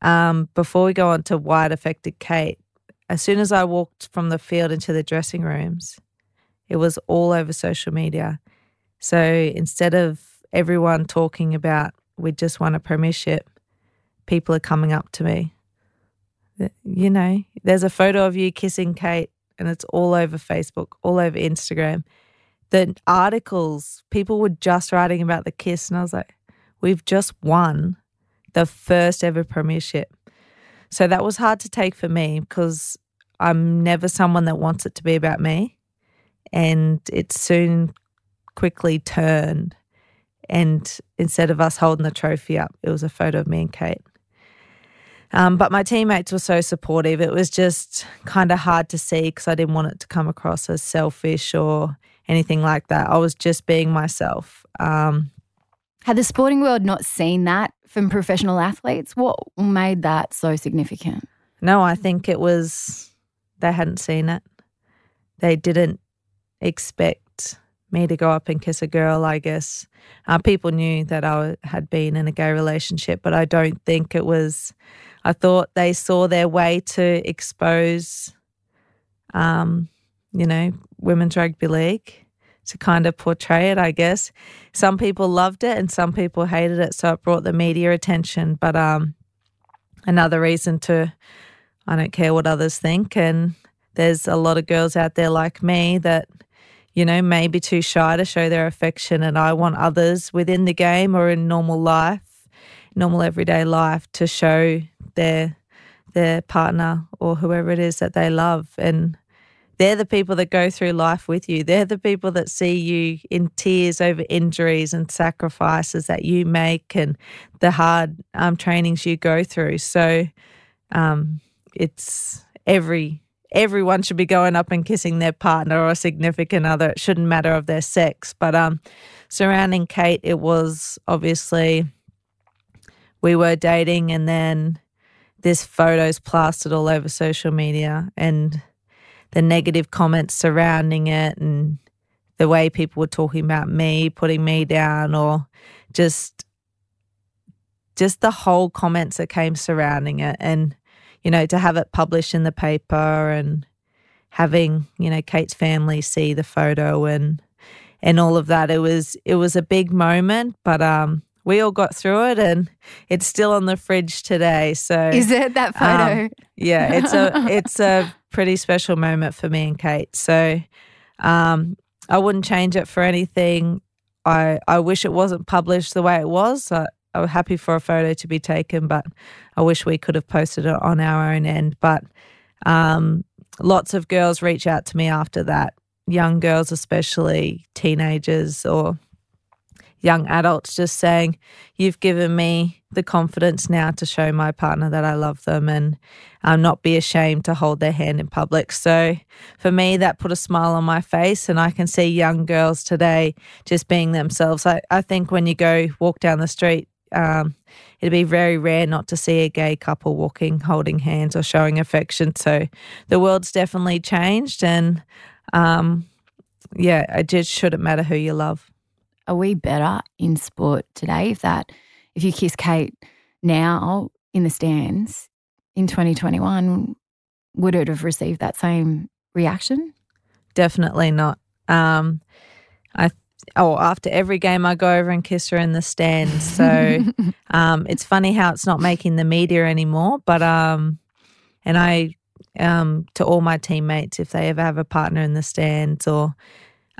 Speaker 3: um, before we go on to why it affected Kate, as soon as I walked from the field into the dressing rooms, it was all over social media. So instead of everyone talking about we just won a premiership, people are coming up to me. You know, there's a photo of you kissing Kate, and it's all over Facebook, all over Instagram. The articles, people were just writing about the kiss, and I was like, we've just won the first ever premiership. So that was hard to take for me because I'm never someone that wants it to be about me. And it soon quickly turned. And instead of us holding the trophy up, it was a photo of me and Kate. Um, but my teammates were so supportive. It was just kind of hard to see because I didn't want it to come across as selfish or anything like that. I was just being myself. Um,
Speaker 2: Had the sporting world not seen that from professional athletes? What made that so significant?
Speaker 3: No, I think it was they hadn't seen it. They didn't expect me to go up and kiss a girl, I guess. Uh, people knew that I had been in a gay relationship, but I don't think it was. I thought they saw their way to expose, um, you know, women's rugby league to kind of portray it, I guess. Some people loved it and some people hated it, so it brought the media attention. But um, another reason to I don't care what others think. And there's a lot of girls out there like me that, you know, may be too shy to show their affection. And I want others within the game or in normal life, normal everyday life, to show their their partner or whoever it is that they love. And they're the people that go through life with you. They're the people that see you in tears over injuries and sacrifices that you make and the hard um, trainings you go through. So um, it's every everyone should be going up and kissing their partner or significant other. It shouldn't matter of their sex. But um, surrounding Kate, it was obviously we were dating, and then this photos plastered all over social media and the negative comments surrounding it and the way people were talking about me, putting me down or just just the whole comments that came surrounding it. And you know to have it published in the paper and having you know Kate's family see the photo and and all of that it was it was a big moment but um we all got through it and it's still on the fridge today so
Speaker 2: is it? That photo? um,
Speaker 3: yeah it's a it's a pretty special moment for me and Kate so um I wouldn't change it for anything. I I wish it wasn't published the way it was. I, I was happy for a photo to be taken but I wish we could have posted it on our own end but um lots of girls reach out to me after that young girls especially teenagers or young adults just saying, You've given me the confidence now to show my partner that I love them and um, not be ashamed to hold their hand in public. So for me, that put a smile on my face. And I can see young girls today just being themselves. I, I think when you go walk down the street, um, it'd be very rare not to see a gay couple walking, holding hands, or showing affection. So the world's definitely changed. And um, yeah, it just shouldn't matter who you love
Speaker 2: are we better in sport today if that if you kiss Kate now in the stands in 2021 would it have received that same reaction?
Speaker 3: Definitely not. Um, I oh after every game I go over and kiss her in the stands. So um, it's funny how it's not making the media anymore. But um, and I um, to all my teammates if they ever have a partner in the stands or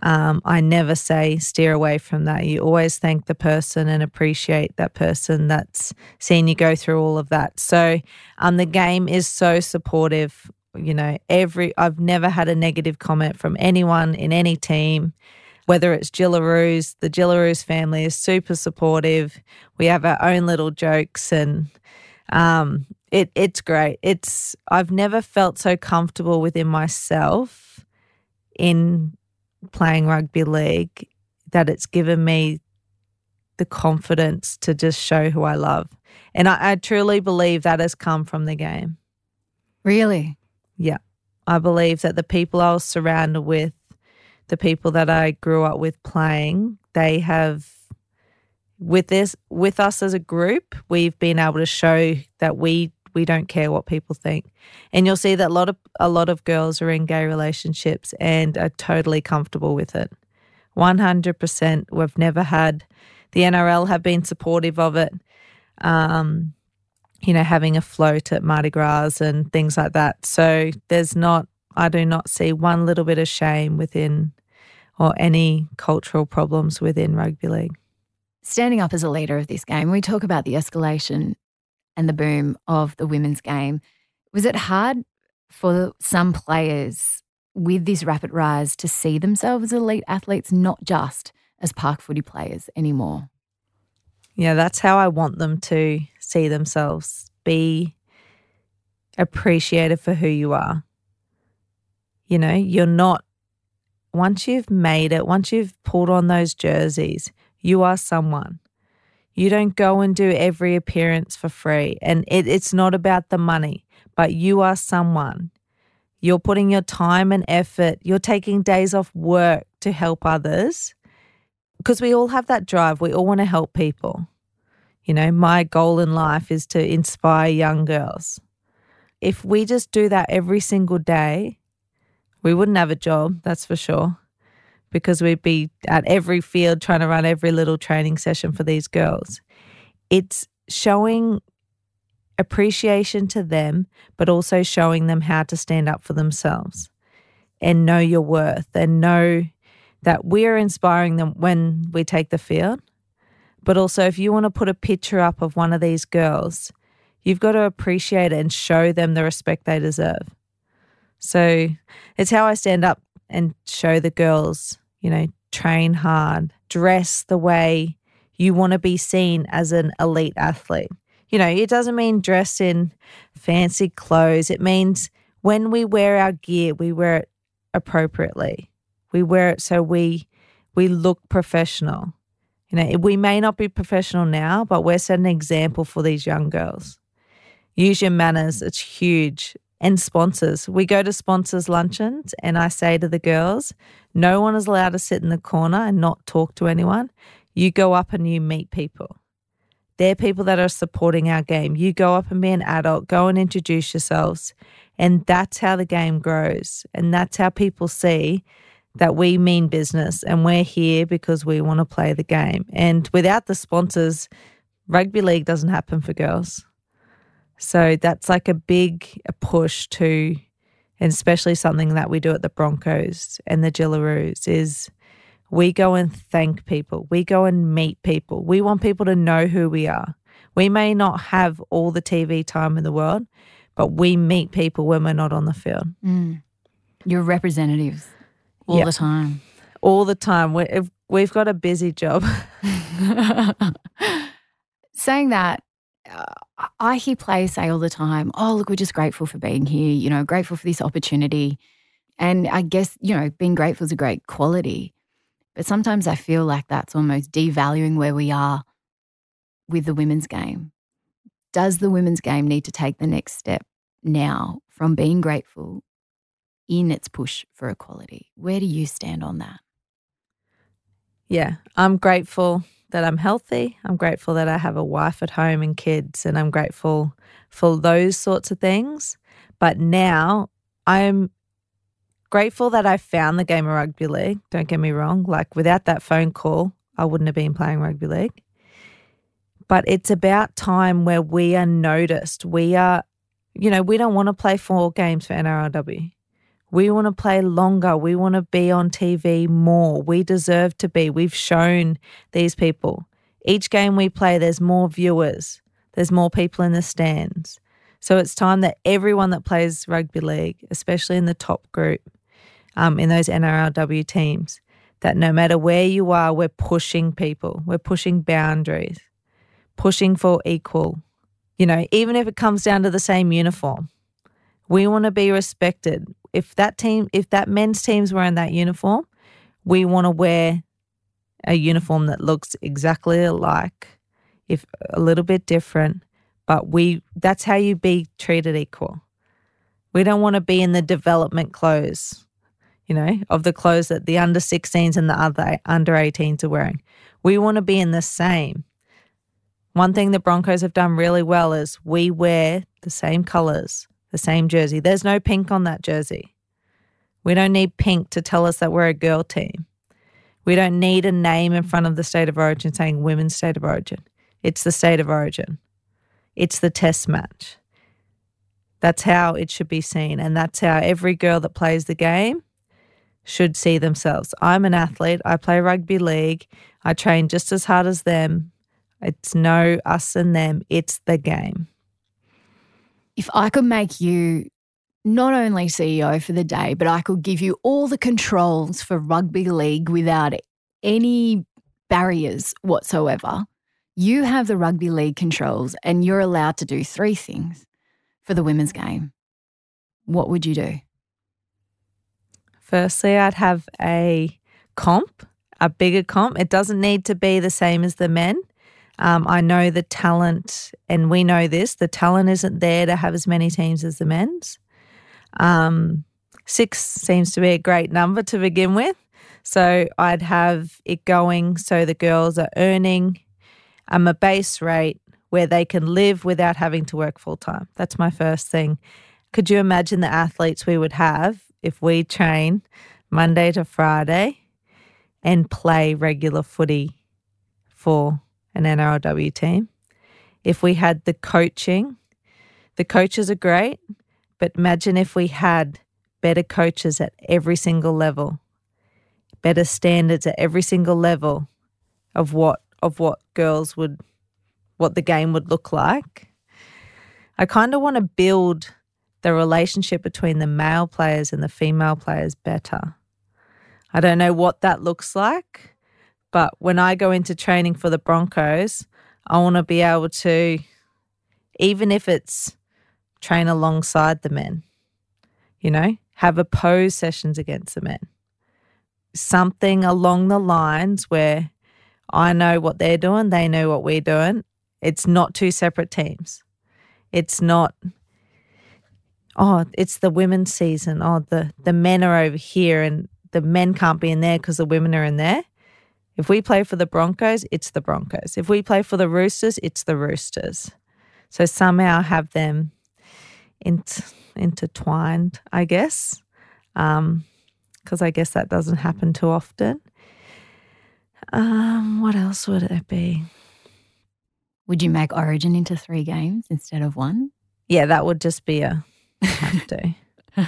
Speaker 3: um, I never say steer away from that. You always thank the person and appreciate that person that's seen you go through all of that. So um, the game is so supportive. You know, every I've never had a negative comment from anyone in any team. Whether it's Jillaroos, the Jillaroos family is super supportive. We have our own little jokes and um, it it's great. It's I've never felt so comfortable within myself in playing rugby league that it's given me the confidence to just show who I love. And I, I, truly believe that has come from the game.
Speaker 2: Really?
Speaker 3: Yeah. I believe that the people I was surrounded with, the people that I grew up with playing, they have with this with us as a group, we've been able to show that we we don't care what people think. And you'll see that a lot of a lot of girls are in gay relationships and are totally comfortable with it. 100%. We've never had the NRL have been supportive of it. Um, you know, having a float at Mardi Gras and things like that. So there's not, I do not see one little bit of shame within or any cultural problems within rugby league.
Speaker 2: Standing up as a leader of this game, we talk about the escalation and the boom of the women's game. Was it hard for some players with this rapid rise to see themselves as elite athletes, not just as park footy players anymore?
Speaker 3: Yeah, that's how I want them to see themselves. Be appreciated for who you are. You know, you're not, once you've made it, once you've pulled on those jerseys, you are someone. You don't go and do every appearance for free. And it, it's not about the money, but you are someone. You're putting your time and effort, you're taking days off work to help others. Because we all have that drive. We all want to help people. You know, my goal in life is to inspire young girls. If we just do that every single day, we wouldn't have a job, that's for sure because we'd be at every field trying to run every little training session for these girls. It's showing appreciation to them, but also showing them how to stand up for themselves and know your worth and know that we're inspiring them when we take the field. But also, if you want to put a picture up of one of these girls, you've got to appreciate it and show them the respect they deserve. So it's how I stand up and show the girls, you know, train hard, dress the way you want to be seen as an elite athlete. You know, it doesn't mean dress in fancy clothes. It means when we wear our gear, we wear it appropriately. We wear it so we we look professional. You know, we may not be professional now, but we're setting an example for these young girls. Use your manners. It's huge. And sponsors. We go to sponsors' luncheons, and I say to the girls, no one is allowed to sit in the corner and not talk to anyone. You go up and you meet people. They're people that are supporting our game. You go up and be an adult, go and introduce yourselves. And that's how the game grows. And that's how people see that we mean business and we're here because we want to play the game. And without the sponsors, rugby league doesn't happen for girls. So that's like a big push to, and especially something that we do at the Broncos and the Jillaroos is we go and thank people. We go and meet people. We want people to know who we are. We may not have all the TV time in the world, but we meet people when we're not on the field.
Speaker 2: Mm. You're representatives all yep. the time.
Speaker 3: All the time. we we've got a busy job.
Speaker 2: Saying that, Uh, I hear players say all the time, oh, look, we're just grateful for being here, you know, grateful for this opportunity. And I guess, you know, being grateful is a great quality. But sometimes I feel like that's almost devaluing where we are with the women's game. Does the women's game need to take the next step now from being grateful in its push for equality? Where do you stand on that?
Speaker 3: Yeah, I'm grateful that I'm healthy. I'm grateful that I have a wife at home and kids, and I'm grateful for those sorts of things. But now I'm grateful that I found the game of rugby league. Don't get me wrong. Like without that phone call, I wouldn't have been playing rugby league. But it's about time where we are noticed. We are, you know, we don't want to play four games for NRLW. We want to play longer. We want to be on TV more. We deserve to be. We've shown these people. Each game we play, there's more viewers, there's more people in the stands. So it's time that everyone that plays rugby league, especially in the top group, um, in those NRLW teams, that no matter where you are, we're pushing people, we're pushing boundaries, pushing for equal. You know, even if it comes down to the same uniform, we want to be respected if that team, if that men's team's wearing that uniform, we want to wear a uniform that looks exactly alike, if a little bit different, but we that's how you be treated equal. We don't want to be in the development clothes, you know, of the clothes that the under 16s and the other under 18s are wearing. We want to be in the same. One thing the Broncos have done really well is we wear the same colors the same jersey. There's no pink on that jersey. We don't need pink to tell us that we're a girl team. We don't need a name in front of the state of origin saying women's state of origin. It's the state of origin. It's the test match. That's how it should be seen. And that's how every girl that plays the game should see themselves. I'm an athlete. I play rugby league. I train just as hard as them. It's no us and them, it's the game
Speaker 2: if I could make you not only CEO for the day, but I could give you all the controls for rugby league without any barriers whatsoever, you have the rugby league controls and you're allowed to do three things for the women's game. What would you do?
Speaker 3: Firstly, I'd have a comp, a bigger comp. It doesn't need to be the same as the men. Um, I know the talent, and we know this the talent isn't there to have as many teams as the men's. Um, six seems to be a great number to begin with. So I'd have it going so the girls are earning um, a base rate where they can live without having to work full time. That's my first thing. Could you imagine the athletes we would have if we train Monday to Friday and play regular footy for an NRLW team. If we had the coaching, the coaches are great, but imagine if we had better coaches at every single level, better standards at every single level of what of what girls would what the game would look like. I kind of want to build the relationship between the male players and the female players better. I don't know what that looks like. But when I go into training for the Broncos, I want to be able to, even if it's train alongside the men, you know, have opposed sessions against the men. Something along the lines where I know what they're doing, they know what we're doing. It's not two separate teams. It's not oh, it's the women's season. Oh, the the men are over here and the men can't be in there because the women are in there. If we play for the Broncos, it's the Broncos. If we play for the Roosters, it's the Roosters. So somehow have them int- intertwined, I guess, because um, I guess that doesn't happen too often. Um, what else would it be?
Speaker 2: Would you make Origin into three games instead of one?
Speaker 3: Yeah, that would just be a have to.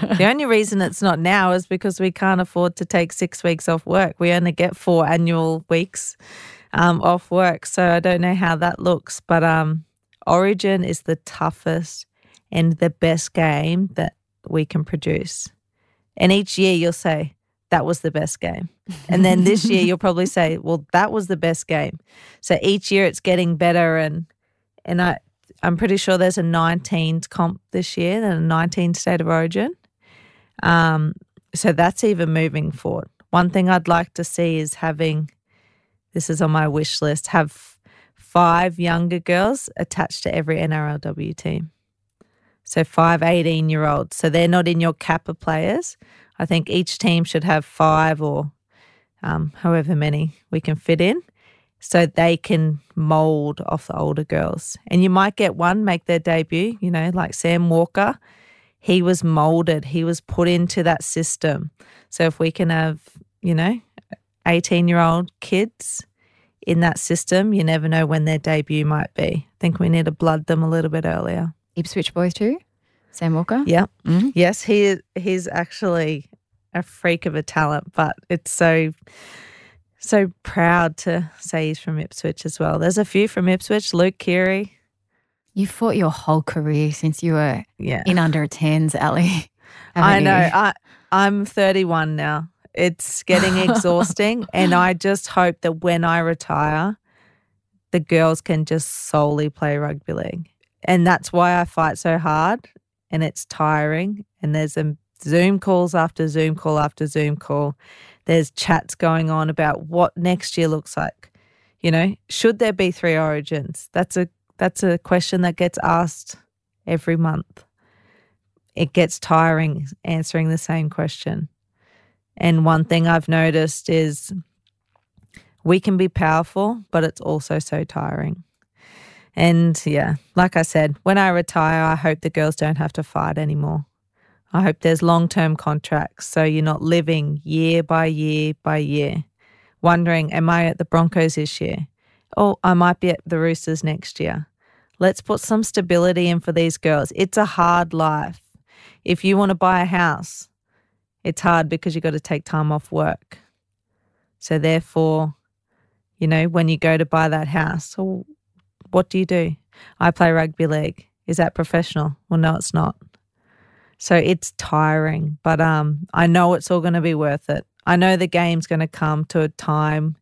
Speaker 3: the only reason it's not now is because we can't afford to take six weeks off work. We only get four annual weeks um, off work. So I don't know how that looks. But um, Origin is the toughest and the best game that we can produce. And each year you'll say, that was the best game. And then this year you'll probably say, well, that was the best game. So each year it's getting better and and I I'm pretty sure there's a 19 comp this year, and a 19 state of origin. Um, so that's even moving forward. One thing I'd like to see is having this is on my wish list have five younger girls attached to every NRLW team. So five 18 year olds. So they're not in your CAPA players. I think each team should have five or um, however many we can fit in so they can mold off the older girls. And you might get one make their debut, you know, like Sam Walker. He was molded, he was put into that system. So if we can have, you know, 18 year old kids in that system, you never know when their debut might be. I think we need to blood them a little bit earlier.
Speaker 2: Ipswich boys too? Sam Walker?
Speaker 3: Yeah. Mm-hmm. Yes, he he's actually a freak of a talent, but it's so so proud to say he's from Ipswich as well. There's a few from Ipswich. Luke Keary.
Speaker 2: You fought your whole career since you were yeah. in under 10s, Ali.
Speaker 3: I know. I, I'm 31 now. It's getting exhausting. and I just hope that when I retire, the girls can just solely play rugby league. And that's why I fight so hard. And it's tiring. And there's a Zoom calls after Zoom call after Zoom call. There's chats going on about what next year looks like. You know, should there be three origins? That's a that's a question that gets asked every month. It gets tiring answering the same question. And one thing I've noticed is we can be powerful, but it's also so tiring. And yeah, like I said, when I retire, I hope the girls don't have to fight anymore. I hope there's long term contracts so you're not living year by year by year, wondering, am I at the Broncos this year? Oh, I might be at the Roosters next year. Let's put some stability in for these girls. It's a hard life. If you want to buy a house, it's hard because you've got to take time off work. So, therefore, you know, when you go to buy that house, well, what do you do? I play rugby league. Is that professional? Well, no, it's not. So it's tiring, but um, I know it's all going to be worth it. I know the game's going to come to a time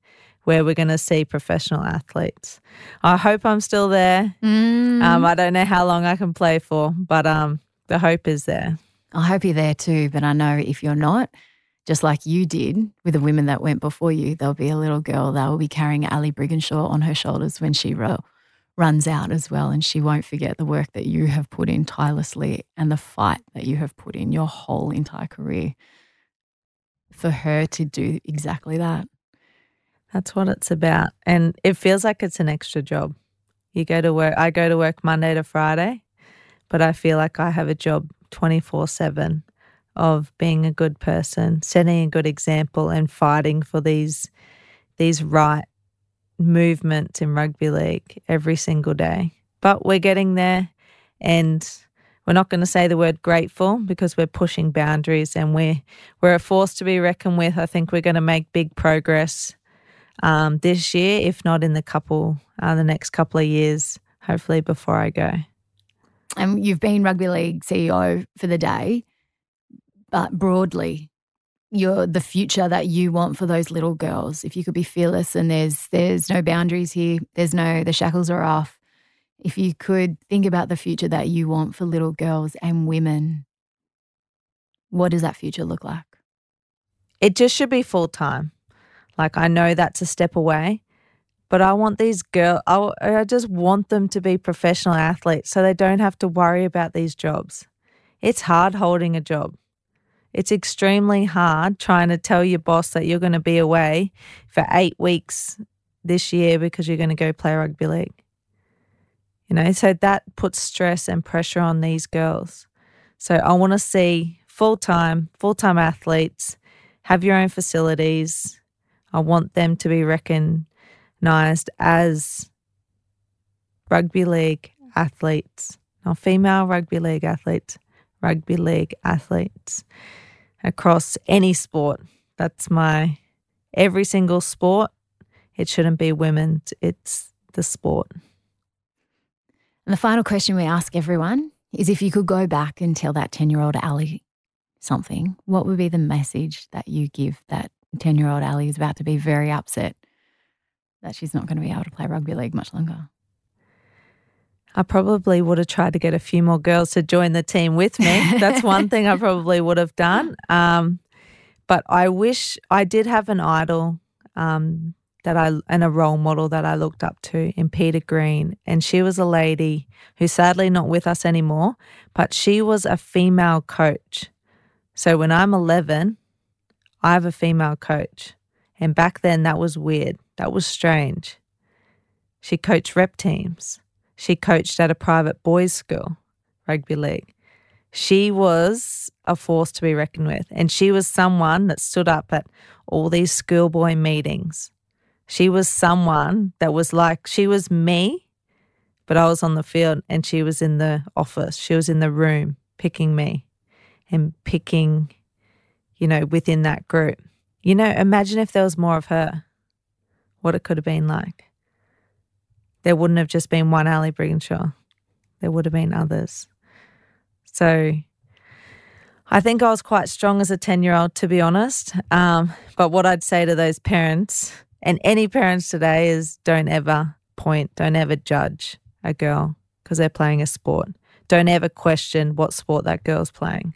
Speaker 3: where we're going to see professional athletes. I hope I'm still there. Mm. Um, I don't know how long I can play for, but um, the hope is there.
Speaker 2: I hope you're there too, but I know if you're not, just like you did with the women that went before you, there'll be a little girl that will be carrying Ali Brigginshaw on her shoulders when she ro- runs out as well. And she won't forget the work that you have put in tirelessly and the fight that you have put in your whole entire career for her to do exactly that.
Speaker 3: That's what it's about. And it feels like it's an extra job. You go to work, I go to work Monday to Friday, but I feel like I have a job 24 7 of being a good person, setting a good example, and fighting for these these right movements in rugby league every single day. But we're getting there and we're not going to say the word grateful because we're pushing boundaries and we're we're a force to be reckoned with. I think we're going to make big progress um, this year, if not in the couple uh, the next couple of years, hopefully before I go.
Speaker 2: And you've been rugby league CEO for the day, but broadly, you're the future that you want for those little girls. If you could be fearless and there's there's no boundaries here there's no the shackles are off if you could think about the future that you want for little girls and women what does that future look like?
Speaker 3: It just should be full time like i know that's a step away But I want these girls, I, just want them to be professional athletes so they don't have to worry about these jobs. It's hard holding a job. It's extremely hard trying to tell your boss that you're going to be away for eight weeks this year because you're going to go play rugby league. You know, so that puts stress and pressure on these girls. So I want to see full time, full time athletes have your own facilities. I want them to be recognized as rugby league athletes, not female rugby league athletes, rugby league athletes across any sport. That's my every single sport. It shouldn't be women, it's the sport.
Speaker 2: And the final question we ask everyone is if you could go back and tell that 10 year old Ali something, what would be the message that you give that 10 year old Ali is about to be very upset that she's not going to be able to play rugby league much longer?
Speaker 3: I probably would have tried to get a few more girls to join the team with me. That's one thing I probably would have done. Um, but I wish I did have an idol um, that I and a role model that I looked up to in Peter Green, and she was a lady who's sadly not with us anymore, but she was a female coach. So when I'm 11, I have a female coach, and back then that was weird. That was strange. She coached rep teams. She coached at a private boys' school, rugby league. She was a force to be reckoned with. And she was someone that stood up at all these schoolboy meetings. She was someone that was like, she was me, but I was on the field and she was in the office. She was in the room picking me and picking, you know, within that group. You know, imagine if there was more of her, what it could have been like there wouldn't have just been one Ali Brigginshaw. There would have been others. So I think I was quite strong as a 10 year old, to be honest. Um, but what I'd say to those parents and any parents today is don't ever point, don't ever judge a girl because they're playing a sport. Don't ever question what sport that girl's playing.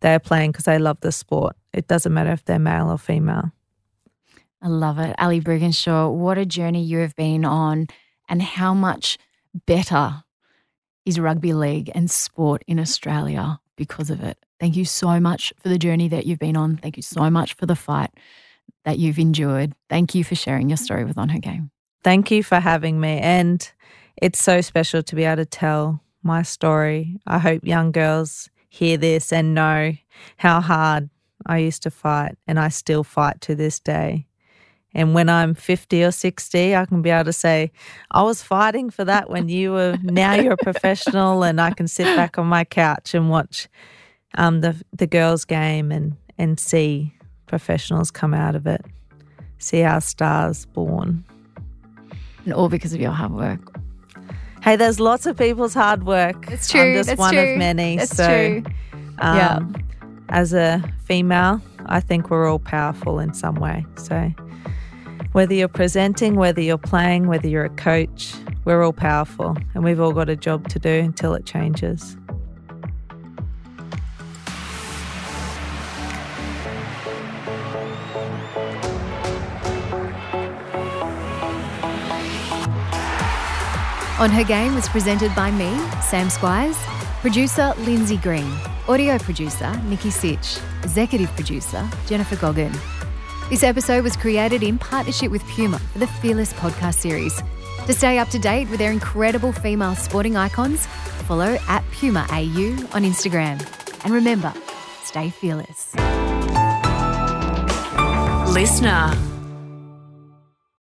Speaker 3: They're playing because they love the sport. It doesn't matter if they're male or female.
Speaker 2: I love it. Ali Brigginshaw, what a journey you have been on and how much better is rugby league and sport in Australia because of it. Thank you so much for the journey that you've been on. Thank you so much for the fight that you've endured. Thank you for sharing your story with On Her Game.
Speaker 3: Thank you for having me. And it's so special to be able to tell my story. I hope young girls hear this and know how hard I used to fight and I still fight to this day. And when I'm 50 or 60, I can be able to say, I was fighting for that when you were, now you're a professional, and I can sit back on my couch and watch um, the, the girls' game and, and see professionals come out of it, see our stars born.
Speaker 2: And all because of your hard work.
Speaker 3: Hey, there's lots of people's hard work.
Speaker 2: It's true.
Speaker 3: I'm just
Speaker 2: That's
Speaker 3: one
Speaker 2: true.
Speaker 3: of many.
Speaker 2: That's
Speaker 3: so,
Speaker 2: true.
Speaker 3: Um,
Speaker 2: Yeah.
Speaker 3: As a female, I think we're all powerful in some way. So, whether you're presenting, whether you're playing, whether you're a coach, we're all powerful and we've all got a job to do until it changes.
Speaker 4: On Her Game was presented by me, Sam Squiers, producer Lindsay Green, audio producer Nikki Sitch, executive producer Jennifer Goggin. This episode was created in partnership with Puma for the Fearless podcast series. To stay up to date with their incredible female sporting icons, follow at Puma AU on Instagram. And remember, stay fearless.
Speaker 1: Listener.